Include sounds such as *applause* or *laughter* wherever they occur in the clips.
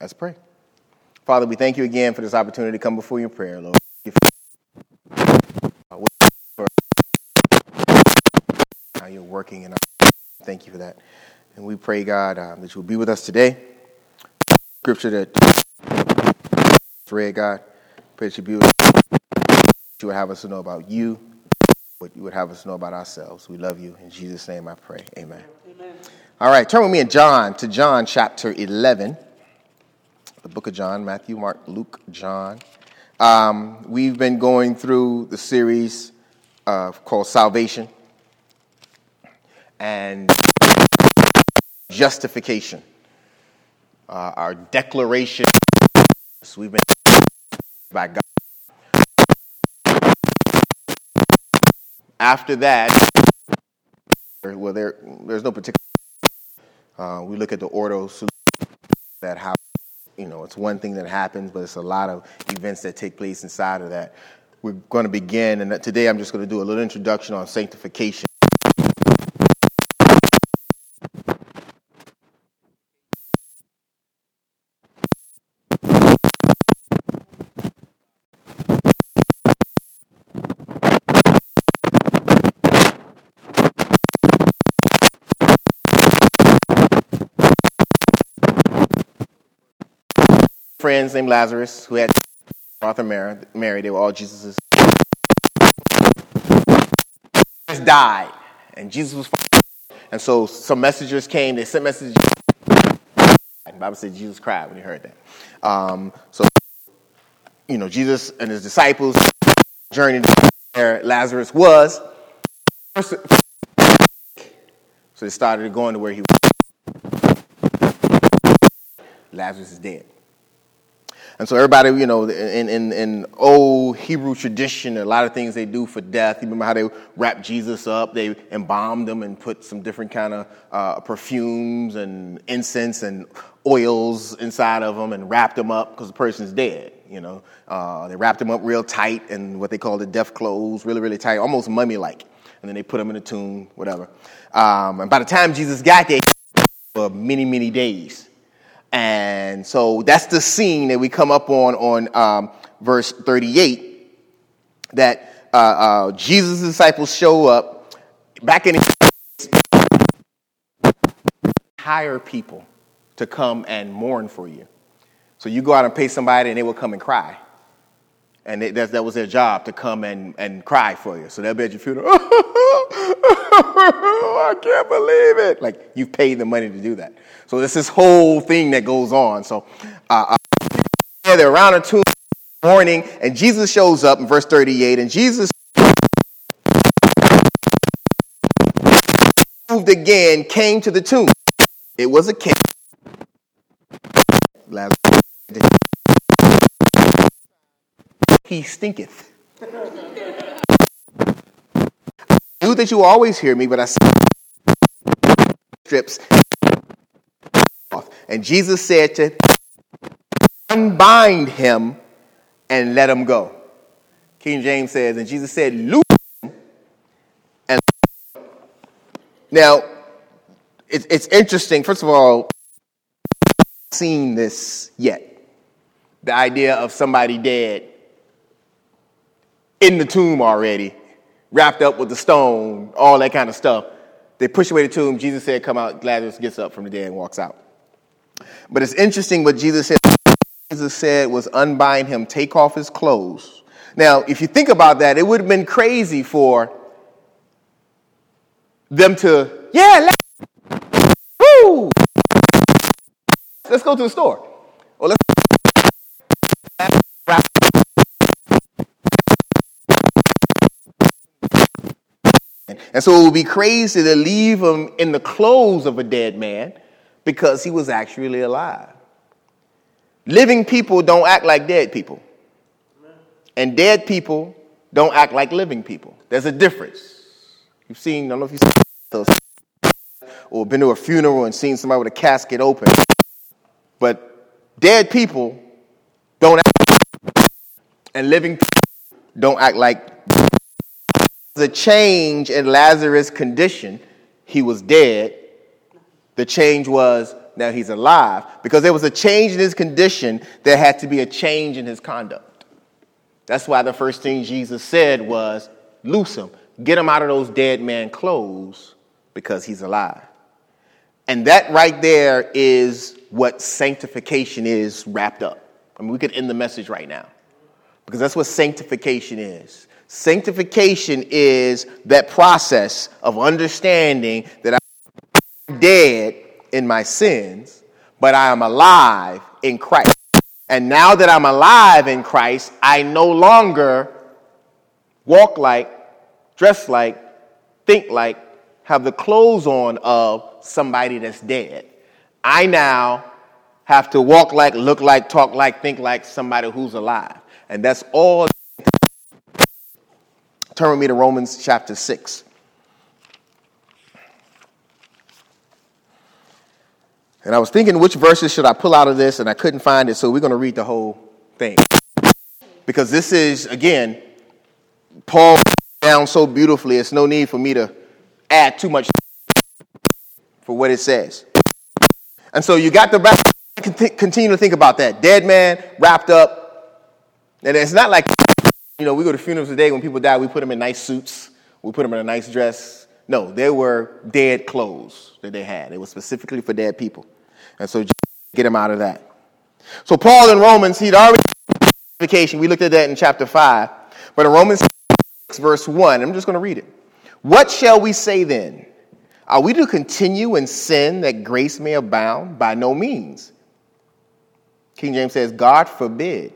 Let's pray. Father, we thank you again for this opportunity to come before you in prayer, Lord. How you're working, and thank you for that. And we pray, God, um, that you will be with us today. Scripture that read, God, pray that you be with us. You would have us to know about you, what you would have us to know about ourselves. We love you. In Jesus' name I pray. Amen. Amen. All right, turn with me in John to John chapter 11 the book of John Matthew, Mark, Luke, John. Um, we've been going through the series uh, called Salvation and Justification, uh, our declaration. So we've been by God. After that, well, there, there's no particular. Uh, we look at the ordo that how you know, it's one thing that happens, but it's a lot of events that take place inside of that. We're going to begin, and today I'm just going to do a little introduction on sanctification. Friends named Lazarus who had Martha Mary. Mary. They were all Jesus's. died, and Jesus was. And so some messengers came. They sent messages. The Bible said Jesus cried when he heard that. Um, so, you know, Jesus and his disciples journeyed where Lazarus was. So they started going to where he was. Lazarus is dead. And so everybody, you know, in, in, in old Hebrew tradition, a lot of things they do for death. You remember how they wrap Jesus up? They embalmed him and put some different kind of uh, perfumes and incense and oils inside of them and wrapped them up because the person's dead. You know, uh, they wrapped him up real tight in what they call the death clothes, really, really tight, almost mummy-like. And then they put him in a tomb, whatever. Um, and by the time Jesus got there, for many, many days. And so that's the scene that we come up on on um, verse 38 that uh, uh, Jesus' disciples show up back in hire people to come and mourn for you. So you go out and pay somebody and they will come and cry. And that, that was their job to come and, and cry for you. So they'll be at your funeral. *laughs* I can't believe it. Like you've paid the money to do that. So there's this whole thing that goes on. So uh, uh they're around a tomb mourning, and Jesus shows up in verse 38, and Jesus moved again, came to the tomb. It was a king. He stinketh. I knew that you always hear me, but I strips and Jesus said to unbind him and let him go. King James says, and Jesus said, loose him and now it's, it's interesting. First of all, seen this yet. The idea of somebody dead in the tomb already, wrapped up with the stone, all that kind of stuff. They push away the tomb. Jesus said, Come out. Lazarus gets up from the dead and walks out. But it's interesting what Jesus said. Jesus said was unbind him, take off his clothes. Now, if you think about that, it would have been crazy for them to, yeah, let's, woo, let's go to the store. Or let's and so it would be crazy to leave him in the clothes of a dead man because he was actually alive. Living people don't act like dead people. And dead people don't act like living people. There's a difference. You've seen, I don't know if you've seen those or been to a funeral and seen somebody with a casket open. But dead people don't act and living people don't act like the change in Lazarus' condition. He was dead the change was now he's alive. Because there was a change in his condition, there had to be a change in his conduct. That's why the first thing Jesus said was, Loose him, get him out of those dead man clothes because he's alive. And that right there is what sanctification is wrapped up. I mean, we could end the message right now because that's what sanctification is. Sanctification is that process of understanding that I'm dead in my sins, but I am alive in Christ. And now that I'm alive in Christ, I no longer walk like, dress like, think like, have the clothes on of somebody that's dead. I now have to walk like, look like, talk like, think like somebody who's alive. And that's all. Turn with me to Romans chapter 6. And I was thinking which verses should I pull out of this, and I couldn't find it, so we're going to read the whole thing. Because this is, again, Paul down so beautifully, it's no need for me to add too much for what it says. And so you got back, continue to think about that. Dead man, wrapped up. And it's not like, you know, we go to funerals today when people die, we put them in nice suits, we put them in a nice dress. No, they were dead clothes that they had. It was specifically for dead people. And so get them out of that. So Paul in Romans, he'd already. We looked at that in chapter 5. But in Romans 6, verse 1, I'm just going to read it. What shall we say then? Are we to continue in sin that grace may abound? By no means. King James says, God forbid.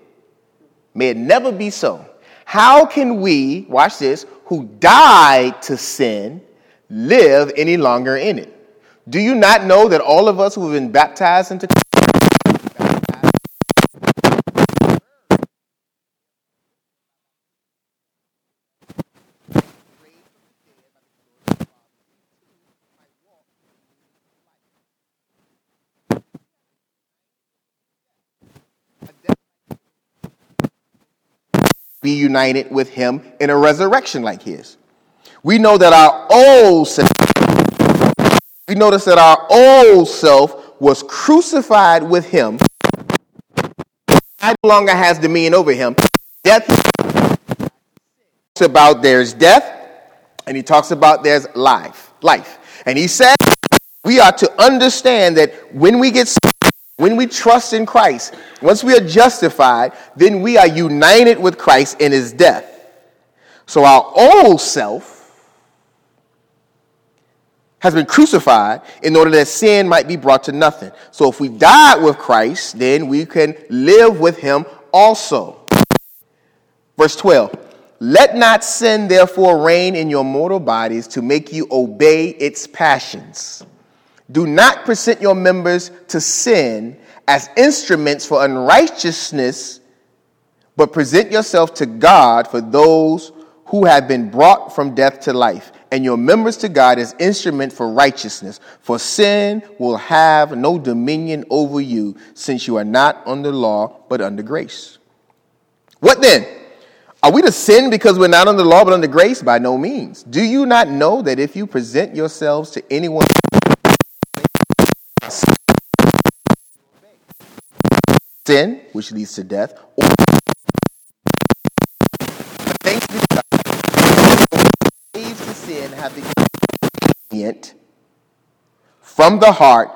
May it never be so. How can we, watch this, who died to sin, live any longer in it? Do you not know that all of us who have been baptized into be united with him in a resurrection like his. We know that our old self, we notice that our old self was crucified with him. I no longer has dominion over him. Death talks about there's death, and he talks about there's life. Life. And he said we are to understand that when we get when we trust in Christ, once we are justified, then we are united with Christ in his death. So our old self has been crucified in order that sin might be brought to nothing. So if we died with Christ, then we can live with him also. Verse 12 Let not sin therefore reign in your mortal bodies to make you obey its passions. Do not present your members to sin as instruments for unrighteousness, but present yourself to God for those who have been brought from death to life, and your members to God as instrument for righteousness. For sin will have no dominion over you, since you are not under law, but under grace. What then? Are we to sin because we're not under law but under grace? By no means. Do you not know that if you present yourselves to anyone sin, which leads to death, or thanks be to God, slaves to sin have become from the heart,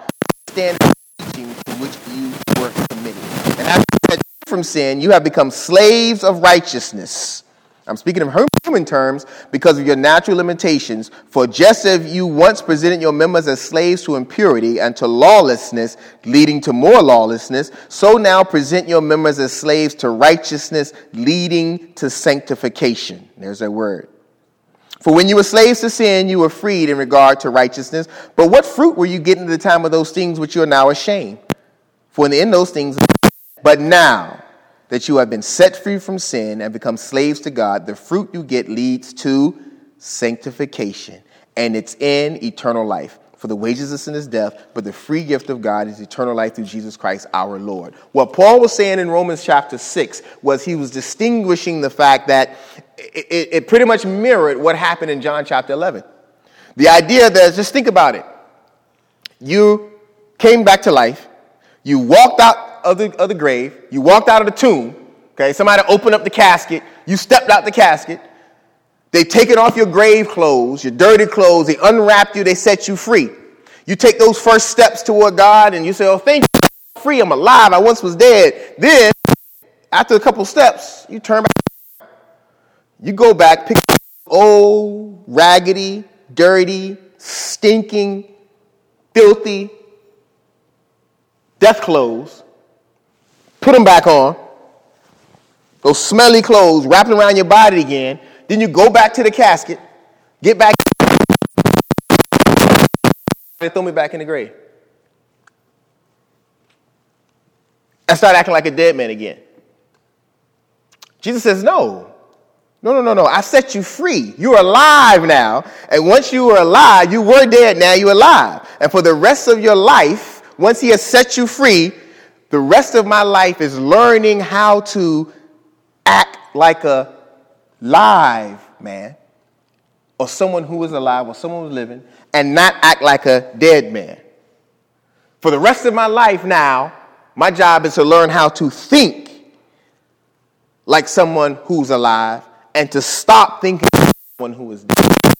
stand teaching to which you were committed. And after you from sin, you have become slaves of righteousness. I'm speaking of human terms because of your natural limitations. For just as you once presented your members as slaves to impurity and to lawlessness, leading to more lawlessness, so now present your members as slaves to righteousness, leading to sanctification. There's that word. For when you were slaves to sin, you were freed in regard to righteousness. But what fruit were you getting at the time of those things which you are now ashamed? For in the end, those things. But now, that you have been set free from sin and become slaves to God, the fruit you get leads to sanctification, and it's in eternal life. For the wages of sin is death, but the free gift of God is eternal life through Jesus Christ our Lord. What Paul was saying in Romans chapter 6 was he was distinguishing the fact that it, it, it pretty much mirrored what happened in John chapter 11. The idea that, just think about it. You came back to life. You walked out of the, of the grave. You walked out of the tomb. Okay, somebody opened up the casket. You stepped out the casket. They taken off your grave clothes, your dirty clothes. They unwrapped you. They set you free. You take those first steps toward God and you say, Oh, thank you. I'm free. I'm alive. I once was dead. Then, after a couple steps, you turn back. You go back, pick up old, raggedy, dirty, stinking, filthy, death clothes, put them back on, those smelly clothes, wrapping around your body again. Then you go back to the casket, get back, they throw me back in the grave. I start acting like a dead man again. Jesus says, No, no, no, no, no. I set you free. You're alive now. And once you were alive, you were dead, now you're alive. And for the rest of your life, once He has set you free, the rest of my life is learning how to act like a live man or someone who is alive or someone who's living and not act like a dead man. For the rest of my life now, my job is to learn how to think like someone who's alive and to stop thinking like someone who is dead.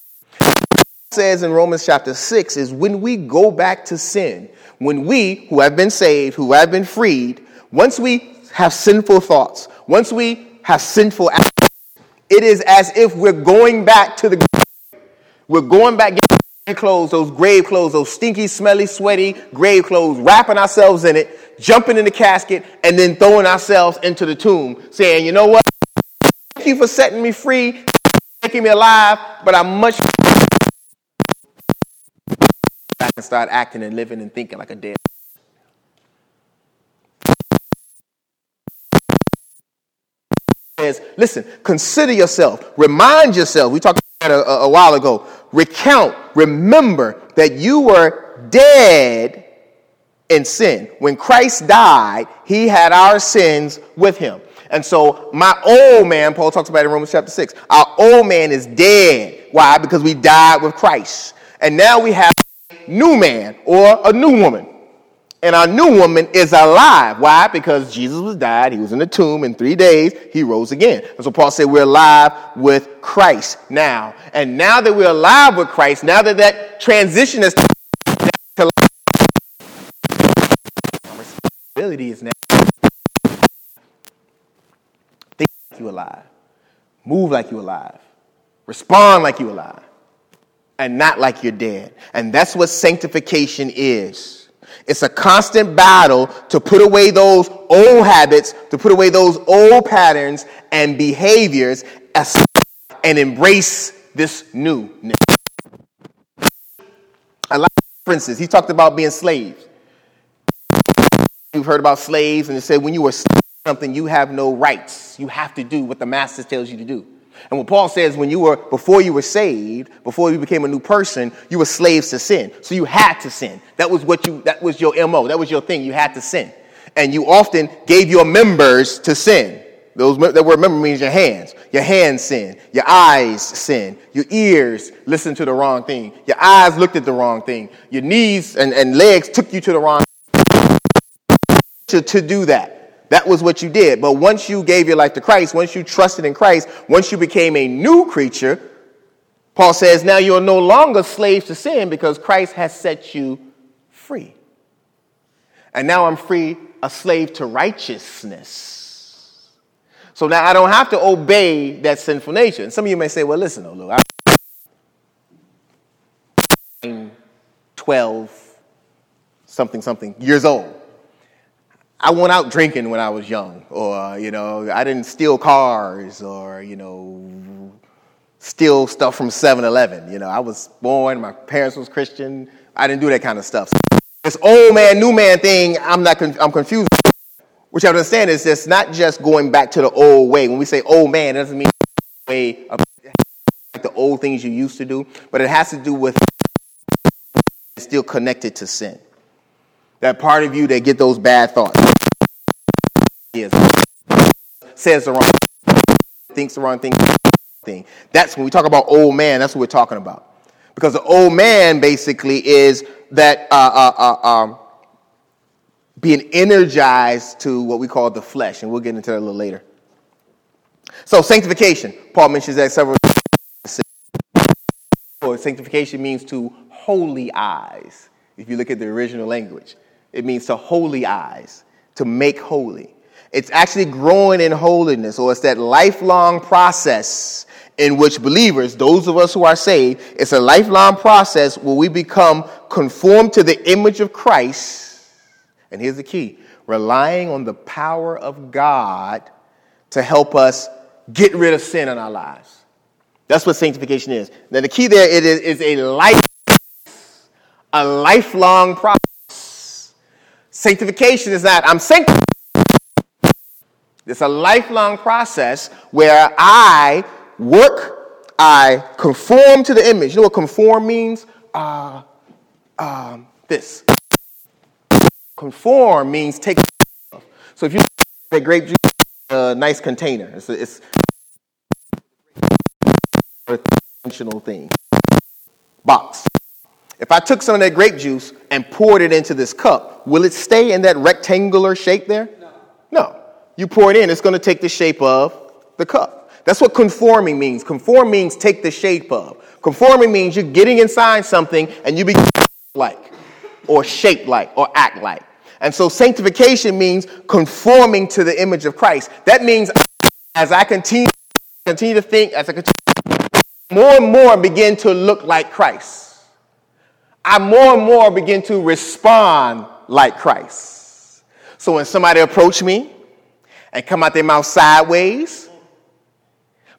says in Romans chapter 6 is when we go back to sin, when we who have been saved, who have been freed, once we have sinful thoughts, once we have sinful actions, it is as if we're going back to the grave. We're going back getting clothes, those grave clothes, those stinky, smelly, sweaty grave clothes, wrapping ourselves in it, jumping in the casket, and then throwing ourselves into the tomb, saying, you know what? Thank you for setting me free, making me alive, but I'm much back and start acting and living and thinking like a dead. Says, listen, consider yourself, remind yourself. We talked about a, a while ago. Recount, remember that you were dead in sin. When Christ died, he had our sins with him. And so my old man, Paul talks about in Romans chapter 6, our old man is dead. Why? Because we died with Christ. And now we have new man or a new woman. And our new woman is alive. Why? Because Jesus was died. He was in the tomb. In three days, he rose again. And so Paul said, We're alive with Christ now. And now that we're alive with Christ, now that that transition is to responsibility is now think like you alive, move like you alive, respond like you alive, and not like you're dead. And that's what sanctification is. It's a constant battle to put away those old habits, to put away those old patterns and behaviors, and embrace this newness. A lot of references. He talked about being slaves. You've heard about slaves, and it said when you were something, you have no rights. You have to do what the master tells you to do. And what Paul says, when you were, before you were saved, before you became a new person, you were slaves to sin. So you had to sin. That was what you, that was your MO. That was your thing. You had to sin. And you often gave your members to sin. Those, that word member means your hands. Your hands sin. Your eyes sin. Your ears listened to the wrong thing. Your eyes looked at the wrong thing. Your knees and, and legs took you to the wrong to, to do that. That was what you did. But once you gave your life to Christ, once you trusted in Christ, once you became a new creature, Paul says now you're no longer slaves to sin because Christ has set you free. And now I'm free, a slave to righteousness. So now I don't have to obey that sinful nature. And some of you may say, well, listen, oh, look, I'm 12, something, something years old. I went out drinking when I was young, or, you know, I didn't steal cars, or, you know, steal stuff from 7 Eleven. You know, I was born, my parents was Christian. I didn't do that kind of stuff. This old man, new man thing, I'm not, I'm confused. Which I understand is it's not just going back to the old way. When we say old man, it doesn't mean way of like the old things you used to do, but it has to do with still connected to sin. That part of you that get those bad thoughts. Says the wrong thinks the wrong thing. thing. That's when we talk about old man, that's what we're talking about. Because the old man basically is that uh, uh, uh, um, being energized to what we call the flesh, and we'll get into that a little later. So, sanctification, Paul mentions that several times. Sanctification means to holy eyes. If you look at the original language, it means to holy eyes, to make holy. It's actually growing in holiness, or it's that lifelong process in which believers, those of us who are saved, it's a lifelong process where we become conformed to the image of Christ. And here's the key relying on the power of God to help us get rid of sin in our lives. That's what sanctification is. Now, the key there it is, is a life, a lifelong process. Sanctification is not, I'm sanctified. It's a lifelong process where I work, I conform to the image. You know what conform means? Uh, um, this. Conform means take. So if you a grape juice, a nice container, it's a, it's a functional thing. Box. If I took some of that grape juice and poured it into this cup, will it stay in that rectangular shape there? No. No. You pour it in, it's going to take the shape of the cup. That's what conforming means. Conform means take the shape of. Conforming means you're getting inside something and you become like, or shaped like, or act like. And so sanctification means conforming to the image of Christ. That means as I continue, continue to think, as I continue, more and more begin to look like Christ. I more and more begin to respond like Christ. So when somebody approach me and come out their mouth sideways,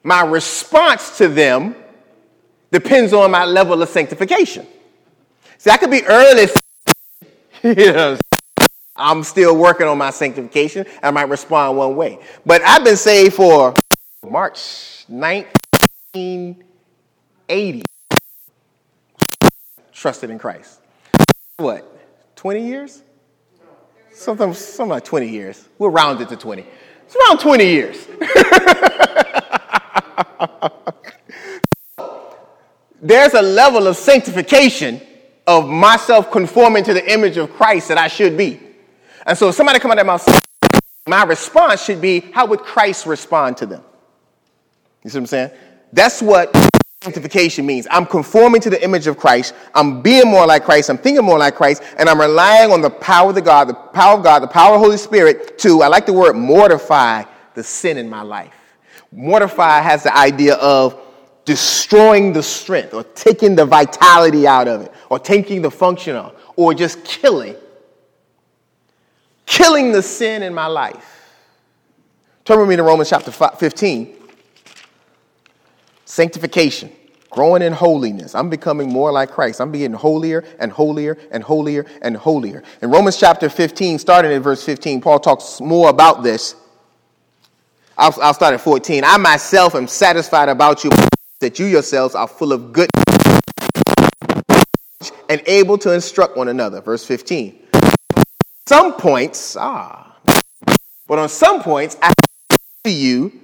my response to them depends on my level of sanctification. See, I could be early. *laughs* I'm still working on my sanctification. I might respond one way. But I've been saved for March 1980. Trusted in Christ. What? 20 years? Something, something like 20 years. We'll round it to 20. It's around 20 years. *laughs* There's a level of sanctification of myself conforming to the image of Christ that I should be. And so if somebody come out of my mouth, my response should be, how would Christ respond to them? You see what I'm saying? That's what sanctification means. I'm conforming to the image of Christ. I'm being more like Christ. I'm thinking more like Christ. And I'm relying on the power of the God, the power of God, the power of the Holy Spirit to, I like the word mortify the sin in my life. Mortify has the idea of destroying the strength or taking the vitality out of it or taking the function out or just killing. Killing the sin in my life. Turn with me to Romans chapter 15. Sanctification, growing in holiness. I'm becoming more like Christ. I'm being holier and holier and holier and holier. In Romans chapter 15, starting in verse 15, Paul talks more about this I'll, I'll start at 14. I myself am satisfied about you that you yourselves are full of good and able to instruct one another. Verse 15. Some points, ah, but on some points, I to you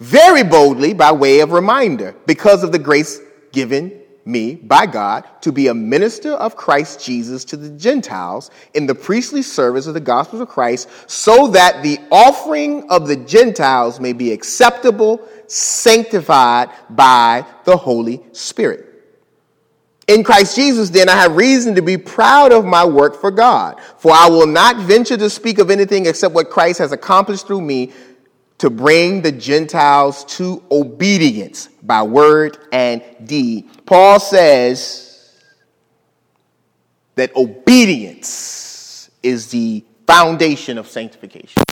very boldly by way of reminder because of the grace given me by God to be a minister of Christ Jesus to the Gentiles in the priestly service of the gospel of Christ, so that the offering of the Gentiles may be acceptable, sanctified by the Holy Spirit. In Christ Jesus, then, I have reason to be proud of my work for God, for I will not venture to speak of anything except what Christ has accomplished through me to bring the Gentiles to obedience by word and deed. Paul says that obedience is the foundation of sanctification.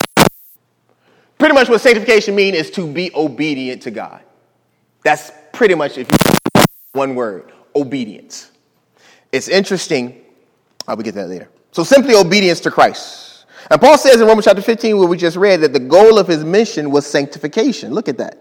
Pretty much what sanctification means is to be obedient to God. That's pretty much if you one word, obedience. It's interesting. I will get that later. So simply obedience to Christ. And Paul says in Romans chapter 15, where we just read, that the goal of his mission was sanctification. Look at that.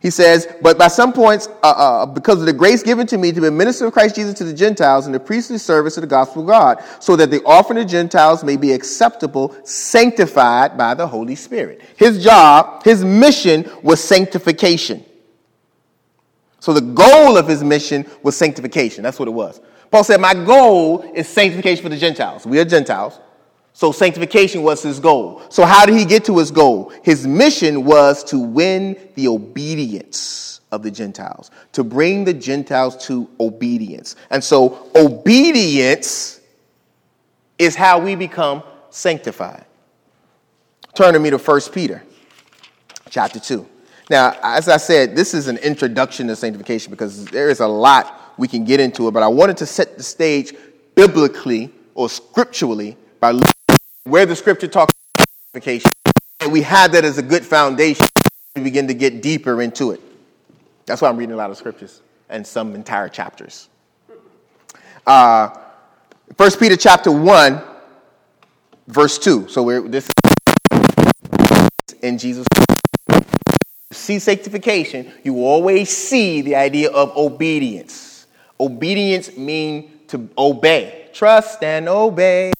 He says, but by some points, uh, uh, because of the grace given to me to be a minister of Christ Jesus to the Gentiles in the priestly service of the gospel of God, so that the offering of Gentiles may be acceptable, sanctified by the Holy Spirit. His job, his mission was sanctification. So the goal of his mission was sanctification. That's what it was. Paul said, My goal is sanctification for the Gentiles. We are Gentiles. So sanctification was his goal. So how did he get to his goal? His mission was to win the obedience of the Gentiles, to bring the Gentiles to obedience. And so obedience is how we become sanctified. Turn to me to 1 Peter chapter 2. Now, as I said, this is an introduction to sanctification because there is a lot we can get into it, but I wanted to set the stage biblically or scripturally by looking where the scripture talks about sanctification. And we have that as a good foundation to begin to get deeper into it. That's why I'm reading a lot of scriptures and some entire chapters. Uh, 1 Peter chapter 1, verse 2. So we're, this is in Jesus see sanctification, you always see the idea of obedience. Obedience means to obey. Trust and obey.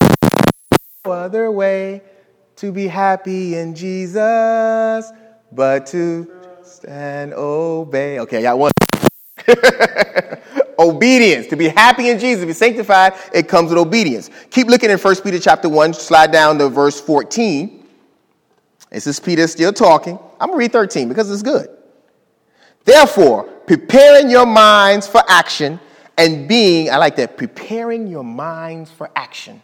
No other way to be happy in Jesus, but to trust and obey. Okay, I got one. *laughs* obedience. To be happy in Jesus, to be sanctified, it comes with obedience. Keep looking in 1 Peter chapter 1, slide down to verse 14. This is Peter still talking. I'm going to read 13 because it's good. Therefore, preparing your minds for action and being, I like that, preparing your minds for action.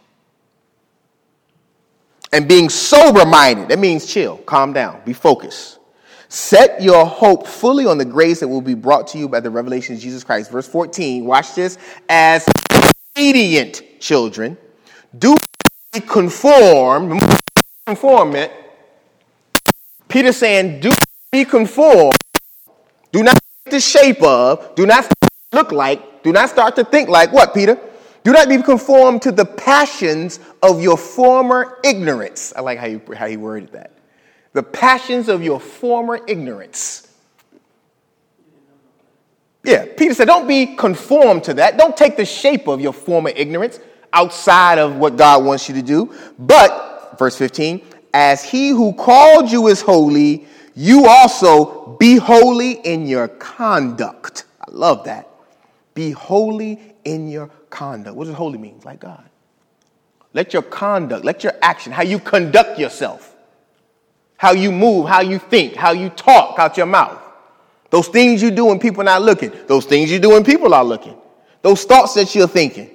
And being sober minded, that means chill, calm down, be focused. Set your hope fully on the grace that will be brought to you by the revelation of Jesus Christ. Verse 14, watch this. As obedient children, do conform, conformment Peter saying, do be conformed, do not the shape of, do not look like, do not start to think like what, Peter? Do not be conformed to the passions of your former ignorance. I like how you, how you worded that. The passions of your former ignorance. Yeah, Peter said, don't be conformed to that. Don't take the shape of your former ignorance outside of what God wants you to do. But, verse 15, as he who called you is holy, you also be holy in your conduct. I love that. Be holy in your conduct. What does holy mean? Like God. Let your conduct, let your action, how you conduct yourself, how you move, how you think, how you talk out your mouth. Those things you do when people are not looking, those things you do when people are looking, those thoughts that you're thinking,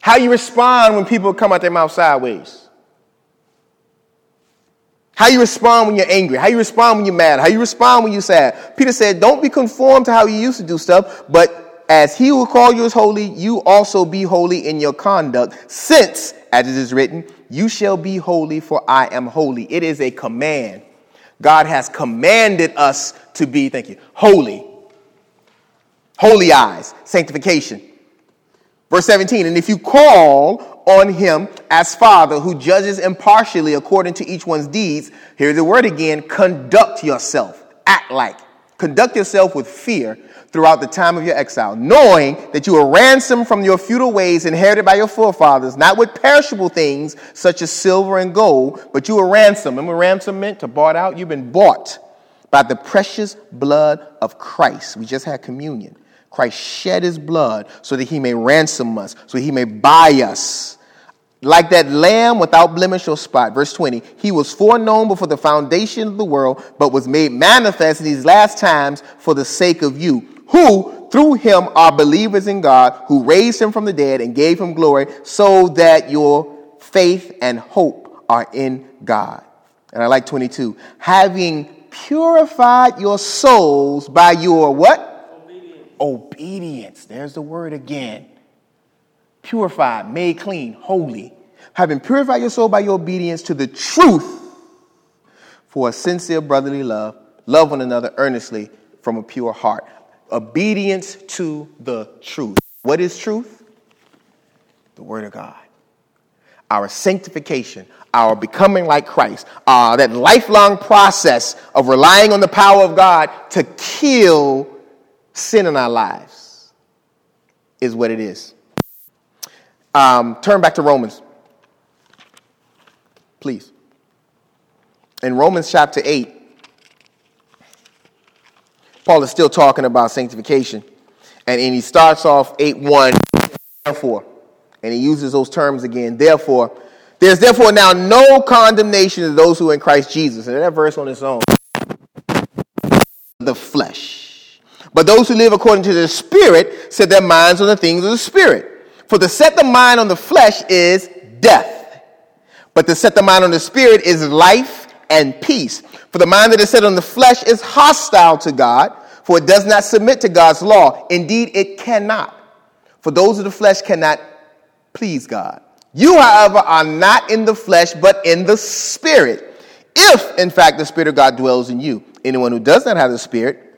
how you respond when people come out their mouth sideways. How you respond when you're angry, how you respond when you're mad, how you respond when you're sad. Peter said, Don't be conformed to how you used to do stuff, but as he will call you as holy, you also be holy in your conduct, since, as it is written, you shall be holy, for I am holy. It is a command. God has commanded us to be, thank you, holy. Holy eyes, sanctification. Verse 17, and if you call on him as Father who judges impartially according to each one's deeds, here's the word again conduct yourself, act like, conduct yourself with fear throughout the time of your exile, knowing that you were ransomed from your futile ways inherited by your forefathers, not with perishable things such as silver and gold, but you were ransomed. Remember, ransom meant to bought out? You've been bought by the precious blood of Christ. We just had communion. Christ shed his blood so that he may ransom us, so he may buy us. Like that lamb without blemish or spot. Verse 20, he was foreknown before the foundation of the world, but was made manifest in these last times for the sake of you, who through him are believers in God, who raised him from the dead and gave him glory, so that your faith and hope are in God. And I like 22, having purified your souls by your what? obedience. There's the word again. Purified, made clean, holy. Having purified your soul by your obedience to the truth for a sincere brotherly love, love one another earnestly from a pure heart. Obedience to the truth. What is truth? The Word of God. Our sanctification, our becoming like Christ, uh, that lifelong process of relying on the power of God to kill sin in our lives is what it is. Um, turn back to Romans, please. In Romans chapter 8, Paul is still talking about sanctification. And, and he starts off 8 1, therefore. And he uses those terms again. Therefore, There's therefore now no condemnation to those who are in Christ Jesus. And that verse on its own. The flesh. But those who live according to the Spirit set their minds on the things of the Spirit. For to set the mind on the flesh is death. But to set the mind on the Spirit is life and peace. For the mind that is set on the flesh is hostile to God, for it does not submit to God's law. Indeed, it cannot. For those of the flesh cannot please God. You, however, are not in the flesh, but in the Spirit. If, in fact, the Spirit of God dwells in you. Anyone who does not have the Spirit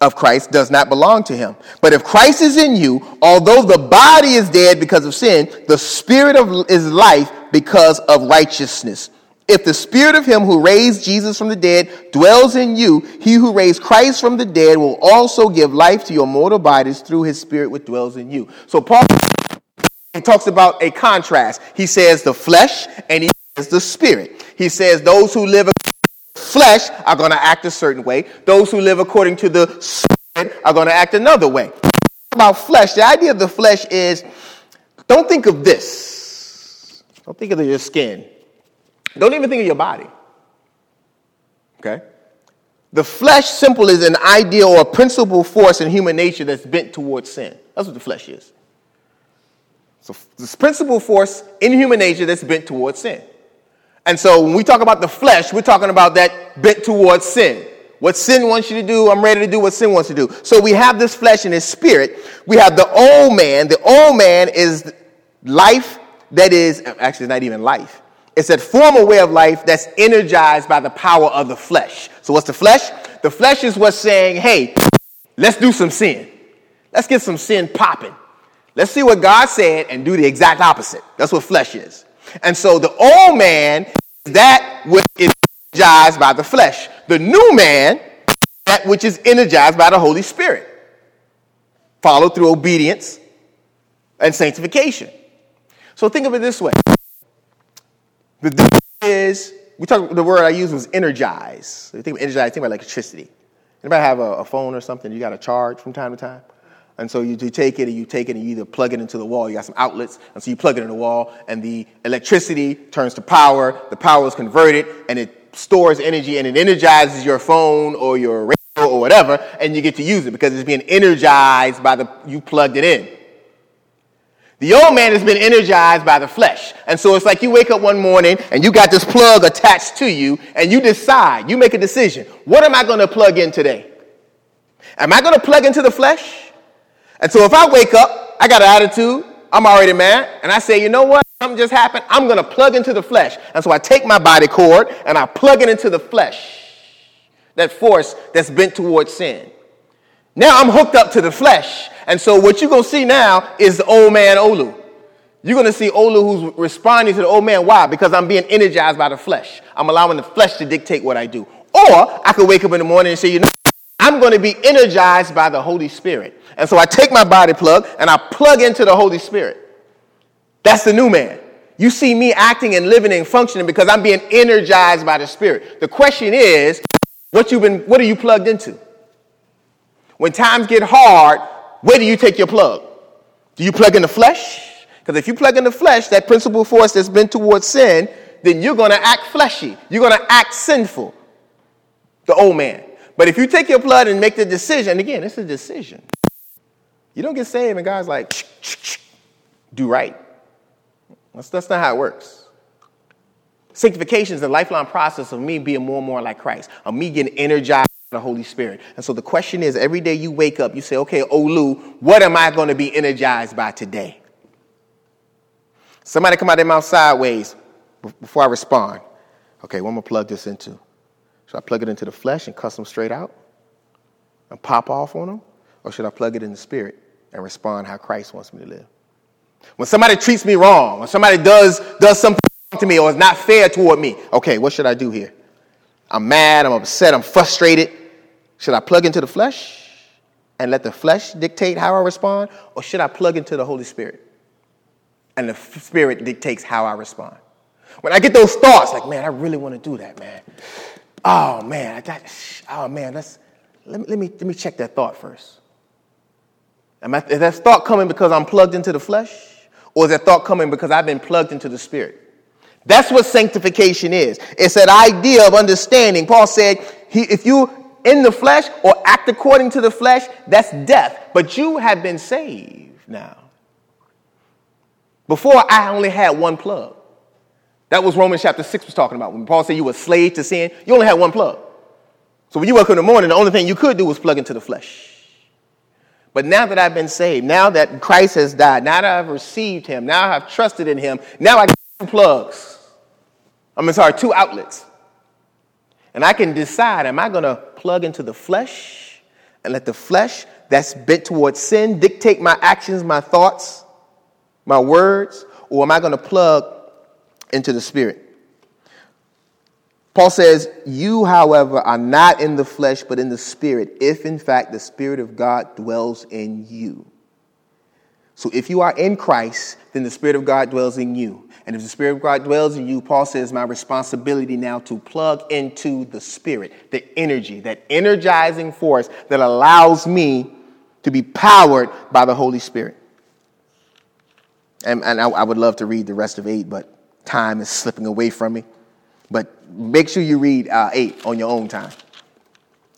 of Christ does not belong to him. But if Christ is in you, although the body is dead because of sin, the Spirit of, is life because of righteousness. If the spirit of him who raised Jesus from the dead dwells in you, he who raised Christ from the dead will also give life to your mortal bodies through his spirit which dwells in you. So Paul talks about a contrast. He says the flesh and he says the spirit. He says those who live flesh are going to act a certain way. Those who live according to the spirit are going to act another way. About flesh, the idea of the flesh is don't think of this. Don't think of your skin. Don't even think of your body. Okay? The flesh simple is an idea or a principal force in human nature that's bent towards sin. That's what the flesh is. So this principal force in human nature that's bent towards sin. And so when we talk about the flesh, we're talking about that bent towards sin. What sin wants you to do, I'm ready to do what sin wants to do. So we have this flesh and this spirit. We have the old man. The old man is life that is, actually, it's not even life. It's that former way of life that's energized by the power of the flesh. So what's the flesh? The flesh is what's saying, hey, let's do some sin. Let's get some sin popping. Let's see what God said and do the exact opposite. That's what flesh is. And so the old man is that which is energized by the flesh. The new man, that which is energized by the Holy Spirit. Followed through obedience and sanctification. So think of it this way. The difference is, we talk, the word I used was energize. You think of energize, think about electricity. Anybody have a, a phone or something you got to charge from time to time? And so you, you, take it and you take it and you either plug it into the wall. You got some outlets, and so you plug it in the wall, and the electricity turns to power. The power is converted, and it stores energy, and it energizes your phone or your radio or whatever, and you get to use it because it's being energized by the you plugged it in. The old man has been energized by the flesh. And so it's like you wake up one morning and you got this plug attached to you, and you decide, you make a decision. What am I going to plug in today? Am I going to plug into the flesh? And so if I wake up, I got an attitude, I'm already mad, and I say, you know what? Something just happened. I'm going to plug into the flesh. And so I take my body cord and I plug it into the flesh, that force that's bent towards sin. Now I'm hooked up to the flesh. And so what you're going to see now is the old man Olu. You're going to see Olu who's responding to the old man. Why? Because I'm being energized by the flesh. I'm allowing the flesh to dictate what I do. Or I could wake up in the morning and say, you know, I'm going to be energized by the Holy Spirit. And so I take my body plug and I plug into the Holy Spirit. That's the new man. You see me acting and living and functioning because I'm being energized by the Spirit. The question is, what you've been what are you plugged into? When times get hard, where do you take your plug? Do you plug in the flesh? Because if you plug in the flesh, that principal force that's been towards sin, then you're going to act fleshy. You're going to act sinful. The old man. But if you take your blood and make the decision, again, it's a decision. You don't get saved and God's like, shh, shh, shh, do right. That's, that's not how it works. Sanctification is a lifelong process of me being more and more like Christ, of me getting energized the Holy Spirit. And so the question is every day you wake up, you say, okay, oh, Olu, what am I going to be energized by today? Somebody come out their mouth sideways before I respond. Okay, what am I going to plug this into? Should I plug it into the flesh and cuss them straight out and pop off on them? Or should I plug it in the spirit and respond how Christ wants me to live? When somebody treats me wrong, when somebody does, does something to me or is not fair toward me, okay, what should I do here? I'm mad, I'm upset, I'm frustrated. Should I plug into the flesh and let the flesh dictate how I respond? Or should I plug into the Holy Spirit and the Spirit dictates how I respond? When I get those thoughts, like, man, I really want to do that, man. Oh man, I got, oh man, let's, let, me, let, me, let me check that thought first. Am I, is that thought coming because I'm plugged into the flesh? Or is that thought coming because I've been plugged into the spirit? That's what sanctification is. It's that idea of understanding. Paul said, he, if you in the flesh or act according to the flesh, that's death. But you have been saved now. Before, I only had one plug. That was Romans chapter 6 was talking about. When Paul said you were slave to sin, you only had one plug. So when you woke up in the morning, the only thing you could do was plug into the flesh. But now that I've been saved, now that Christ has died, now that I've received him, now I've trusted in him, now I got two plugs. I mean, sorry, two outlets. And I can decide am I going to plug into the flesh and let the flesh that's bent towards sin dictate my actions, my thoughts, my words, or am I going to plug into the spirit? Paul says, You, however, are not in the flesh, but in the spirit, if in fact the spirit of God dwells in you. So if you are in Christ, then the spirit of God dwells in you. And if the Spirit of God dwells in you, Paul says, my responsibility now to plug into the Spirit, the energy, that energizing force that allows me to be powered by the Holy Spirit. And, and I, I, would love to read the rest of 8, but time is slipping away from me. But make sure you read uh, 8 on your own time.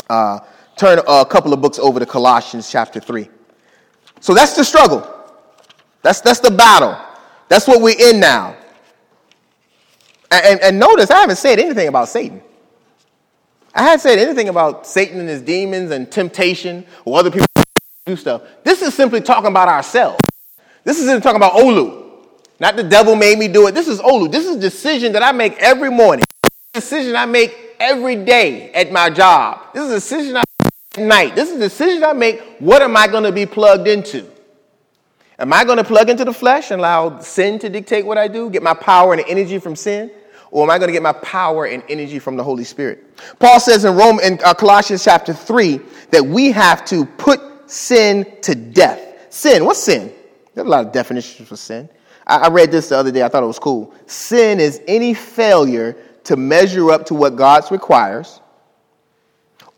Uh, turn a couple of books over to Colossians chapter 3. So that's the struggle. That's, that's the battle. That's what we're in now. And, and notice, I haven't said anything about Satan. I haven't said anything about Satan and his demons and temptation or other people do stuff. This is simply talking about ourselves. This isn't talking about Olu. Not the devil made me do it. This is Olu. This is a decision that I make every morning. decision I make every day at my job. This is a decision I make at night. This is a decision I make. What am I going to be plugged into? Am I going to plug into the flesh and allow sin to dictate what I do? Get my power and energy from sin? Or am I going to get my power and energy from the Holy Spirit? Paul says in Rome in uh, Colossians chapter 3 that we have to put sin to death. Sin, what's sin? There's a lot of definitions for sin. I, I read this the other day. I thought it was cool. Sin is any failure to measure up to what God requires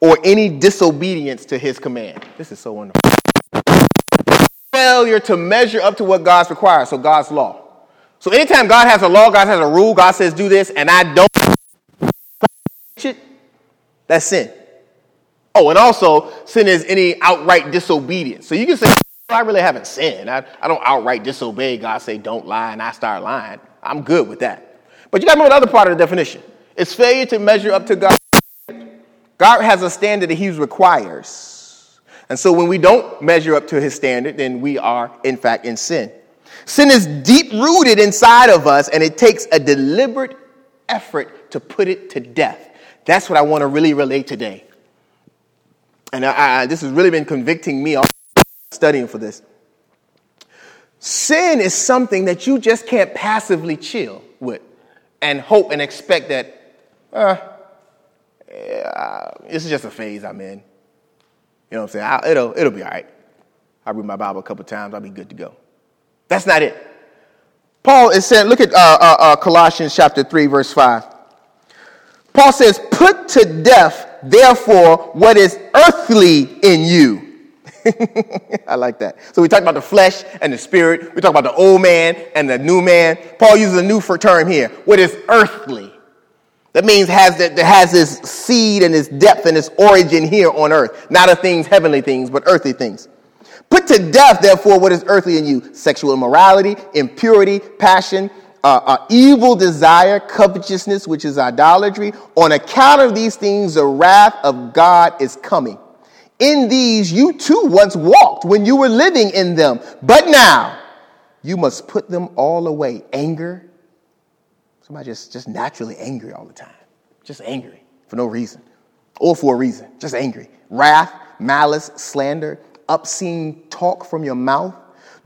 or any disobedience to his command. This is so wonderful. Failure to measure up to what God requires, so God's law. So anytime God has a law, God has a rule, God says do this, and I don't it, that's sin. Oh, and also sin is any outright disobedience. So you can say, I really haven't sinned. I, I don't outright disobey God, say don't lie, and I start lying. I'm good with that. But you got to remember the other part of the definition. It's failure to measure up to God. God has a standard that He requires. And so when we don't measure up to His standard, then we are, in fact, in sin. Sin is deep rooted inside of us, and it takes a deliberate effort to put it to death. That's what I want to really relate today. And I, I, this has really been convicting me studying for this. Sin is something that you just can't passively chill with and hope and expect that, uh, yeah, this is just a phase I'm in. You know what I'm saying? I, it'll, it'll be all right. I read my Bible a couple times, I'll be good to go. That's not it. Paul is saying, look at uh, uh, uh, Colossians chapter 3, verse 5. Paul says, Put to death, therefore, what is earthly in you. *laughs* I like that. So we talk about the flesh and the spirit. We talk about the old man and the new man. Paul uses a new term here. What is earthly? That means has that, has its seed and its depth and its origin here on earth. Not of things, heavenly things, but earthly things. Put to death, therefore, what is earthly in you sexual immorality, impurity, passion, uh, uh, evil desire, covetousness, which is idolatry. On account of these things, the wrath of God is coming. In these you too once walked when you were living in them, but now you must put them all away. Anger. Somebody just, just naturally angry all the time. Just angry for no reason. Or for a reason. Just angry. Wrath, malice, slander obscene talk from your mouth.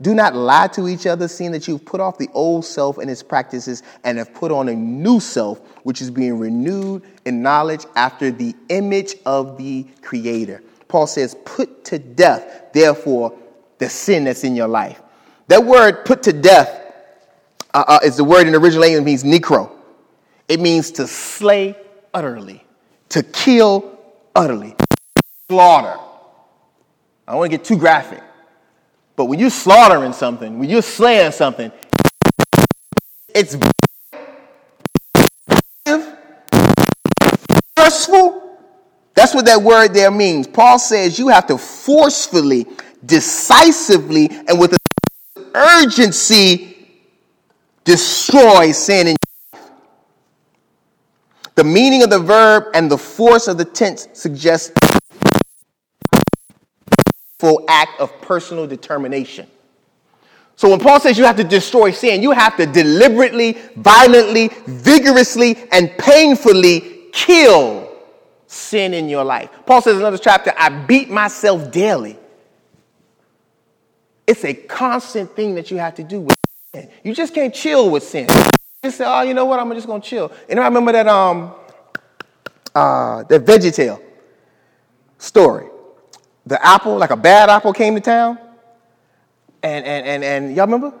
Do not lie to each other, seeing that you've put off the old self and its practices and have put on a new self, which is being renewed in knowledge after the image of the Creator. Paul says, Put to death, therefore, the sin that's in your life. That word, put to death, uh, uh, is the word in the original language means necro. It means to slay utterly, to kill utterly, slaughter. I don't want to get too graphic. But when you're slaughtering something, when you're slaying something, it's forceful. That's what that word there means. Paul says you have to forcefully, decisively, and with urgency destroy sin in the meaning of the verb and the force of the tense suggest full act of personal determination. So when Paul says you have to destroy sin, you have to deliberately, violently, vigorously, and painfully kill sin in your life. Paul says in another chapter, I beat myself daily. It's a constant thing that you have to do with sin. You just can't chill with sin. You say, oh, you know what? I'm just gonna chill. And I remember that um uh that VeggieTale story. The apple, like a bad apple, came to town. And and and and y'all remember?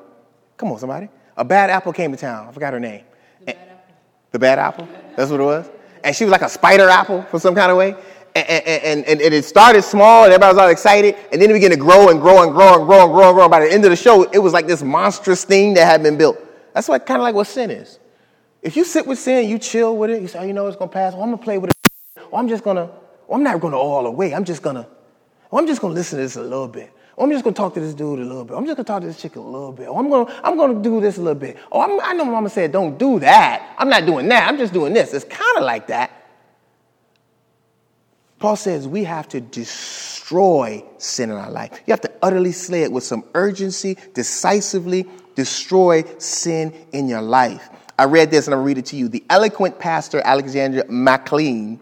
Come on, somebody. A bad apple came to town. I forgot her name. The, bad, apple. the bad apple? That's what it was? and she was like a spider apple for some kind of way. And, and, and, and, it started small and everybody was all excited and then it began to grow and grow and grow and grow and grow and grow. And By the end of the show, it was like this monstrous thing that had been built. That's what kind of like what sin is. If you sit with sin, you chill with it, you say, oh, you know it's gonna pass, well, I'm gonna play with it, or I'm just gonna, well, I'm not gonna all the way, I'm just gonna, I'm just gonna listen to this a little bit. Oh, I'm just gonna talk to this dude a little bit. I'm just gonna talk to this chick a little bit. Oh, I'm gonna, I'm gonna do this a little bit. Oh, I'm, i know mama said don't do that. I'm not doing that. I'm just doing this. It's kind of like that. Paul says we have to destroy sin in our life. You have to utterly slay it with some urgency, decisively destroy sin in your life. I read this and I'll read it to you. The eloquent pastor Alexander Maclaren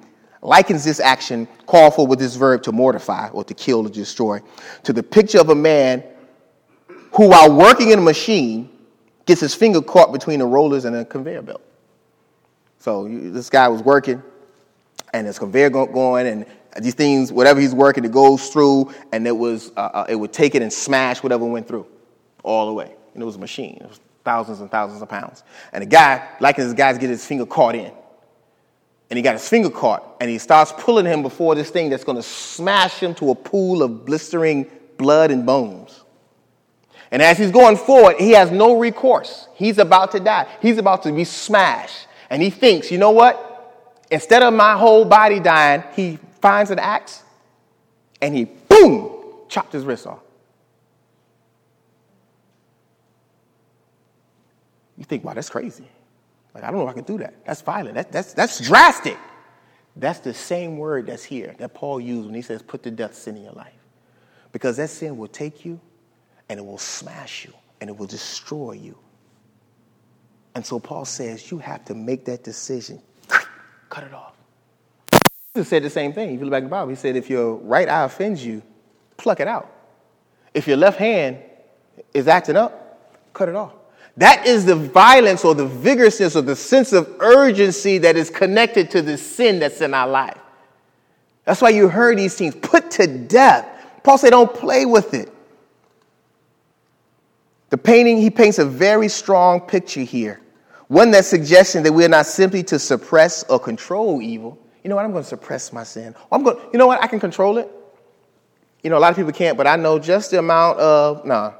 likens this action called for with this verb to mortify or to kill or destroy to the picture of a man who, while working in a machine, gets his finger caught between the rollers and a conveyor belt. So you, this guy was working, and his conveyor going, and these things, whatever he's working, it goes through, and it was uh, uh, it would take it and smash whatever went through, all the way. And it was a machine. It was thousands and thousands of pounds. And the guy, like this guy, get his finger caught in, and he got his finger caught, and he starts pulling him before this thing that's going to smash him to a pool of blistering blood and bones. And as he's going forward, he has no recourse. He's about to die. He's about to be smashed. And he thinks, you know what? Instead of my whole body dying, he finds an axe and he, boom, chopped his wrist off. You think, wow, that's crazy. Like, I don't know if I can do that. That's violent. That, that's, that's drastic. That's the same word that's here that Paul used when he says, put to death sin in your life. Because that sin will take you and it will smash you and it will destroy you. And so Paul says, you have to make that decision *clears throat* cut it off. Jesus said the same thing. If you look back in the Bible, he said, if your right eye offends you, pluck it out. If your left hand is acting up, cut it off. That is the violence or the vigorousness or the sense of urgency that is connected to the sin that's in our life. That's why you heard these things put to death. Paul said, don't play with it. The painting, he paints a very strong picture here one that's suggesting that we're not simply to suppress or control evil. You know what? I'm going to suppress my sin. I'm going. You know what? I can control it. You know, a lot of people can't, but I know just the amount of nah.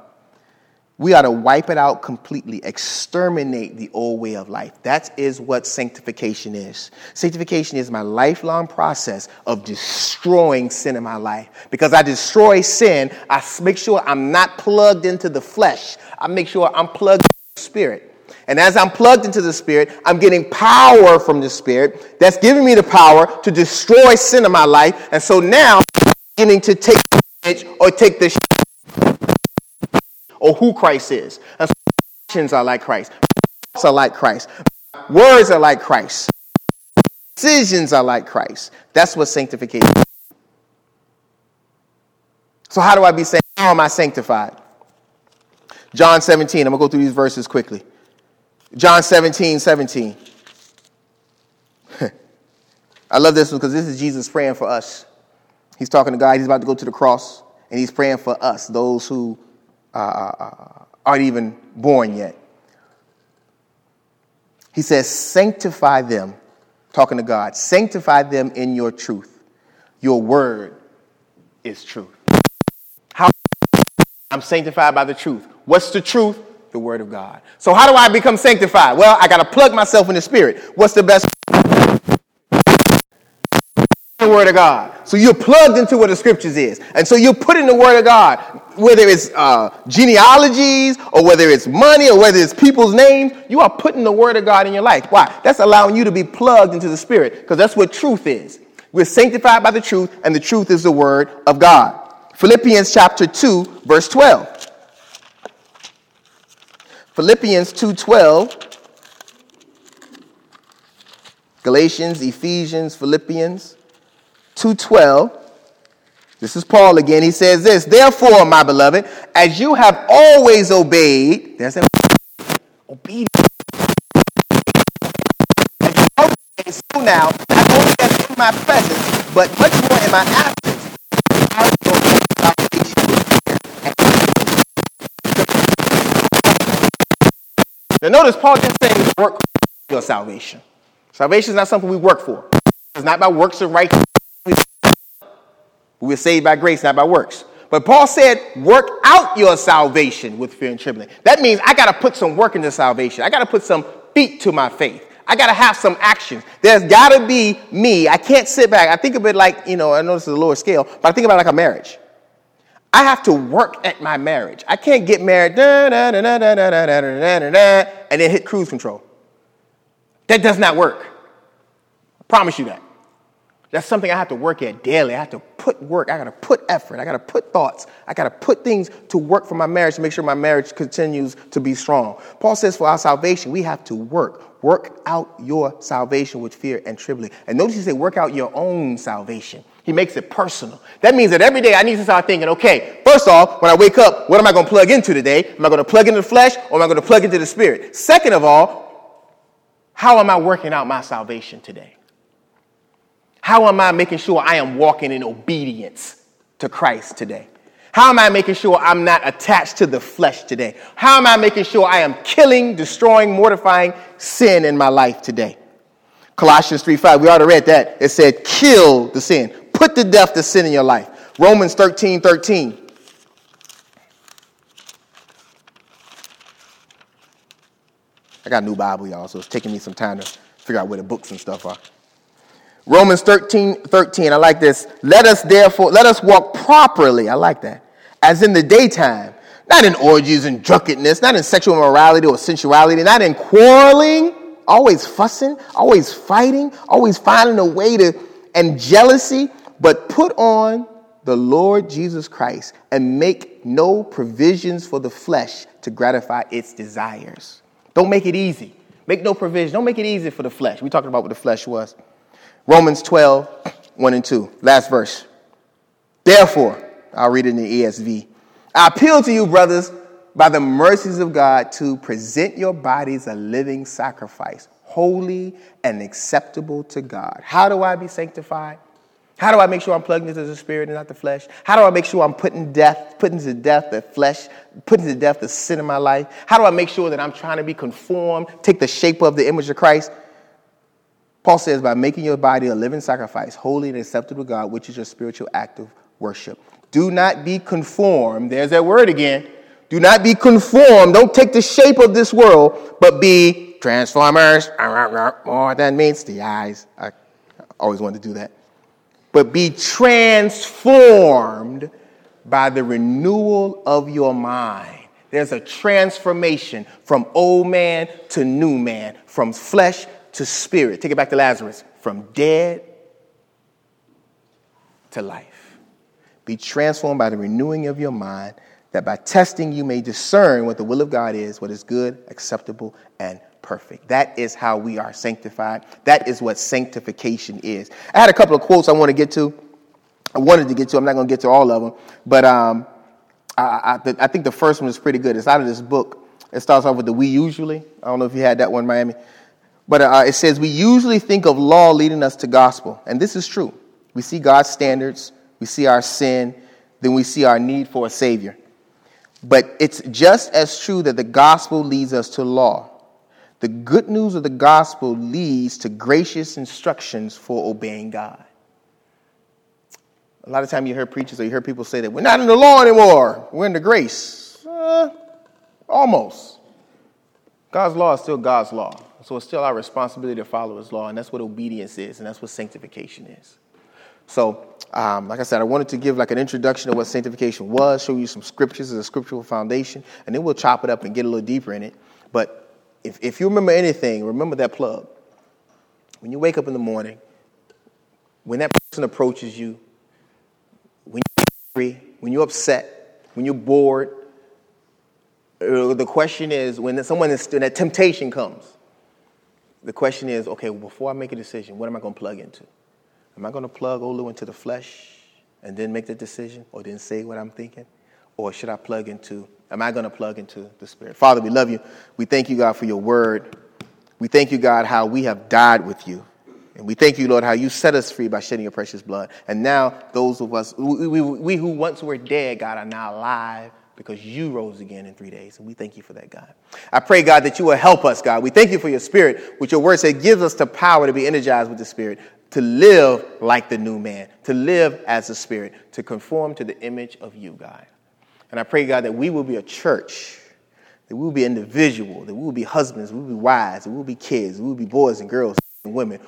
We ought to wipe it out completely, exterminate the old way of life. That is what sanctification is. Sanctification is my lifelong process of destroying sin in my life. Because I destroy sin, I make sure I'm not plugged into the flesh. I make sure I'm plugged into the spirit. And as I'm plugged into the Spirit, I'm getting power from the Spirit that's giving me the power to destroy sin in my life. And so now I'm beginning to take the edge or take the or who Christ is. And so actions are like Christ. Thoughts are like Christ. Words are like Christ. Decisions are like Christ. That's what sanctification is. So how do I be saved? How am I sanctified? John 17. I'm going to go through these verses quickly. John 17, 17. *laughs* I love this one because this is Jesus praying for us. He's talking to God. He's about to go to the cross, and he's praying for us, those who uh, aren't even born yet. He says, Sanctify them, talking to God, sanctify them in your truth. Your word is truth. How I'm sanctified by the truth. What's the truth? the Word of God. So, how do I become sanctified? Well, I got to plug myself in the Spirit. What's the best? The Word of God. So you're plugged into what the Scriptures is. And so you're putting the Word of God, whether it's uh, genealogies or whether it's money or whether it's people's names, you are putting the Word of God in your life. Why? That's allowing you to be plugged into the Spirit because that's what truth is. We're sanctified by the truth, and the truth is the Word of God. Philippians chapter 2, verse 12. Philippians 2:12 Galatians, Ephesians, Philippians 2:12. This is Paul again. He says this, "Therefore, my beloved, as you have always obeyed, there's an obedience. so now, not only as in my presence, but much more in my absence, now notice Paul just saying work your salvation. Salvation is not something we work for. It's not by works of righteousness we are saved by grace, not by works. But Paul said, work out your salvation with fear and trembling. That means I got to put some work into salvation. I got to put some feet to my faith. I got to have some actions. There's got to be me. I can't sit back. I think of it like, you know, I know this is a lower scale, but I think about it like a marriage. I have to work at my marriage. I can't get married and then hit cruise control. That does not work. I promise you that. That's something I have to work at daily. I have to put work. I got to put effort. I got to put thoughts. I got to put things to work for my marriage to make sure my marriage continues to be strong. Paul says for our salvation, we have to work. Work out your salvation with fear and trembling. And notice he said, work out your own salvation. He makes it personal. That means that every day I need to start thinking, okay, first off, when I wake up, what am I going to plug into today? Am I going to plug into the flesh or am I going to plug into the spirit? Second of all, how am I working out my salvation today? How am I making sure I am walking in obedience to Christ today? How am I making sure I'm not attached to the flesh today? How am I making sure I am killing, destroying, mortifying sin in my life today? Colossians 3 5, we already read that. It said, kill the sin, put to death the sin in your life. Romans 13 13. I got a new Bible, y'all, so it's taking me some time to figure out where the books and stuff are. Romans 13, 13, I like this. Let us therefore, let us walk properly, I like that, as in the daytime, not in orgies and drunkenness, not in sexual immorality or sensuality, not in quarreling, always fussing, always fighting, always finding a way to, and jealousy, but put on the Lord Jesus Christ and make no provisions for the flesh to gratify its desires. Don't make it easy. Make no provision. Don't make it easy for the flesh. We talked about what the flesh was. Romans 12, 1 and 2. Last verse. Therefore, I'll read it in the ESV. I appeal to you, brothers, by the mercies of God, to present your bodies a living sacrifice, holy and acceptable to God. How do I be sanctified? How do I make sure I'm plugged into the spirit and not the flesh? How do I make sure I'm putting death, putting to death the flesh, putting to death the sin in my life? How do I make sure that I'm trying to be conformed, take the shape of the image of Christ? Paul says, by making your body a living sacrifice, holy and acceptable to God, which is your spiritual act of worship. Do not be conformed. There's that word again. Do not be conformed. Don't take the shape of this world, but be transformers. Oh, that means the eyes. I always wanted to do that. But be transformed by the renewal of your mind. There's a transformation from old man to new man, from flesh to spirit. Take it back to Lazarus. From dead to life. Be transformed by the renewing of your mind, that by testing you may discern what the will of God is, what is good, acceptable, and perfect. That is how we are sanctified. That is what sanctification is. I had a couple of quotes I want to get to. I wanted to get to. I'm not going to get to all of them, but um, I, I, I, think the first one is pretty good. It's out of this book. It starts off with the "we usually." I don't know if you had that one, Miami. But uh, it says, we usually think of law leading us to gospel. And this is true. We see God's standards, we see our sin, then we see our need for a Savior. But it's just as true that the gospel leads us to law. The good news of the gospel leads to gracious instructions for obeying God. A lot of time you hear preachers or you hear people say that we're not in the law anymore, we're in the grace. Uh, almost. God's law is still God's law. So it's still our responsibility to follow his law, and that's what obedience is, and that's what sanctification is. So, um, like I said, I wanted to give like an introduction of what sanctification was, show you some scriptures as a scriptural foundation, and then we'll chop it up and get a little deeper in it. But if, if you remember anything, remember that plug. When you wake up in the morning, when that person approaches you, when you're angry, when you're upset, when you're bored, uh, the question is when someone is, when that temptation comes, the question is, okay, before I make a decision, what am I going to plug into? Am I going to plug Olu into the flesh and then make the decision or then say what I'm thinking? Or should I plug into, am I going to plug into the Spirit? Father, we love you. We thank you, God, for your word. We thank you, God, how we have died with you. And we thank you, Lord, how you set us free by shedding your precious blood. And now, those of us, we, we, we who once were dead, God, are now alive because you rose again in three days. And we thank you for that, God. I pray, God, that you will help us, God. We thank you for your spirit, which your word said gives us the power to be energized with the spirit, to live like the new man, to live as a spirit, to conform to the image of you, God. And I pray, God, that we will be a church, that we will be individual, that we will be husbands, we will be wives, we will be kids, we will be boys and girls and women